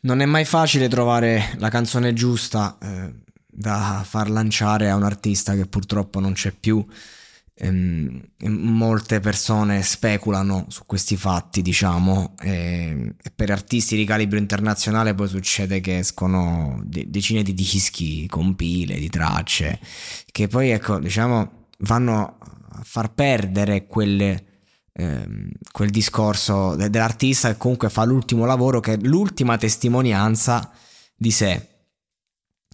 Non è mai facile trovare la canzone giusta eh, da far lanciare a un artista che purtroppo non c'è più. Ehm, molte persone speculano su questi fatti, diciamo, e, per artisti di calibro internazionale poi succede che escono de- decine di dischi, compile, di tracce, che poi, ecco, diciamo, vanno a far perdere quelle ehm, quel discorso dell'artista che comunque fa l'ultimo lavoro, che è l'ultima testimonianza di sé.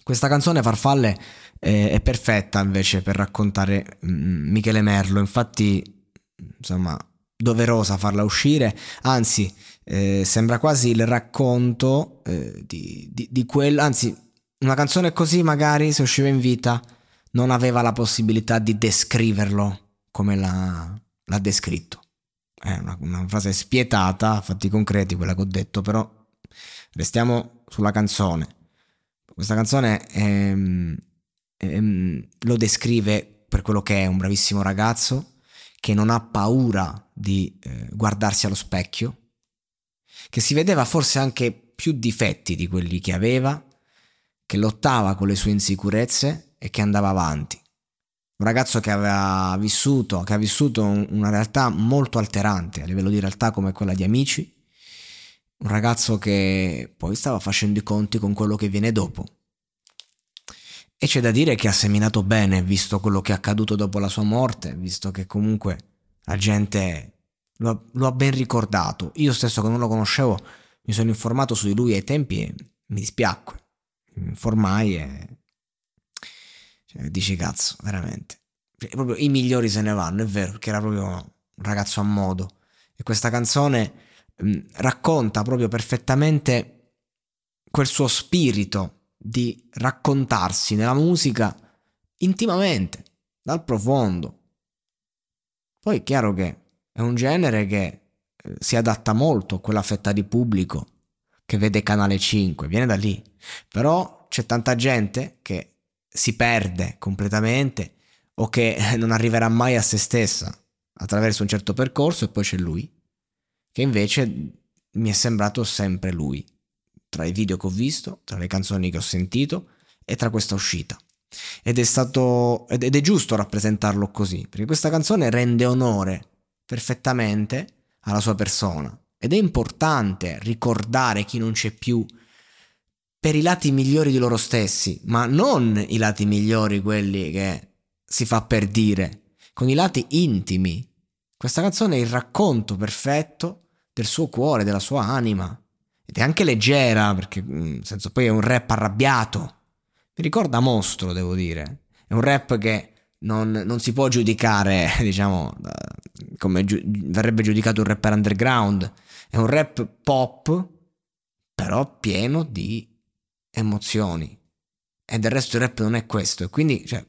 Questa canzone Farfalle eh, è perfetta invece per raccontare mm, Michele Merlo, infatti insomma doverosa farla uscire, anzi eh, sembra quasi il racconto eh, di, di, di quel, anzi una canzone così magari se usciva in vita non aveva la possibilità di descriverlo come l'ha, l'ha descritto è una, una frase spietata, fatti concreti quella che ho detto, però restiamo sulla canzone. Questa canzone è, è, lo descrive per quello che è un bravissimo ragazzo che non ha paura di eh, guardarsi allo specchio, che si vedeva forse anche più difetti di quelli che aveva, che lottava con le sue insicurezze e che andava avanti un ragazzo che aveva vissuto, che ha vissuto una realtà molto alterante a livello di realtà come quella di amici, un ragazzo che poi stava facendo i conti con quello che viene dopo. E c'è da dire che ha seminato bene, visto quello che è accaduto dopo la sua morte, visto che comunque la gente lo ha, lo ha ben ricordato. Io stesso che non lo conoscevo mi sono informato su di lui ai tempi e mi dispiacque. Mi informai e cioè, dici cazzo, veramente. Cioè, proprio i migliori se ne vanno, è vero, perché era proprio un ragazzo a modo. E questa canzone mh, racconta proprio perfettamente quel suo spirito di raccontarsi nella musica intimamente, dal profondo. Poi è chiaro che è un genere che eh, si adatta molto a quella fetta di pubblico che vede Canale 5, viene da lì. Però c'è tanta gente che si perde completamente o che non arriverà mai a se stessa attraverso un certo percorso e poi c'è lui, che invece mi è sembrato sempre lui, tra i video che ho visto, tra le canzoni che ho sentito e tra questa uscita. Ed è stato ed è giusto rappresentarlo così, perché questa canzone rende onore perfettamente alla sua persona ed è importante ricordare chi non c'è più per i lati migliori di loro stessi, ma non i lati migliori, quelli che si fa per dire, con i lati intimi. Questa canzone è il racconto perfetto del suo cuore, della sua anima. Ed è anche leggera, perché mm, nel senso poi è un rap arrabbiato. Mi ricorda Mostro, devo dire. È un rap che non, non si può giudicare, diciamo, come giu- verrebbe giudicato un rapper underground. È un rap pop, però pieno di emozioni. E del resto il rap non è questo. E quindi, cioè,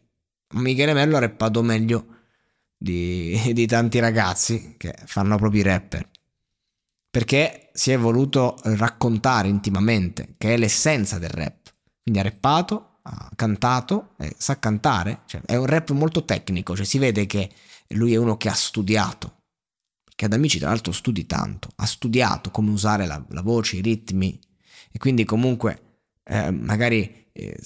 Michele Mello ha rappato meglio di, di tanti ragazzi che fanno proprio i rapper. perché si è voluto raccontare intimamente, che è l'essenza del rap. Quindi ha rappato, ha cantato, eh, sa cantare, cioè, è un rap molto tecnico, cioè si vede che lui è uno che ha studiato, che ad amici tra l'altro studi tanto, ha studiato come usare la, la voce, i ritmi e quindi comunque eh, magari eh,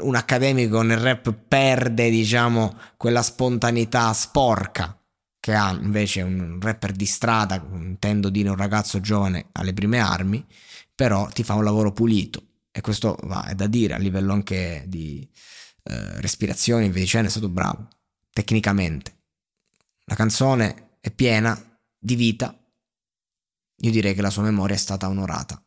un accademico nel rap perde diciamo quella spontaneità sporca che ha invece un rapper di strada, intendo dire un ragazzo giovane alle prime armi, però ti fa un lavoro pulito e questo va, è da dire a livello anche di eh, respirazione, invece è stato bravo, tecnicamente. La canzone è piena di vita, io direi che la sua memoria è stata onorata.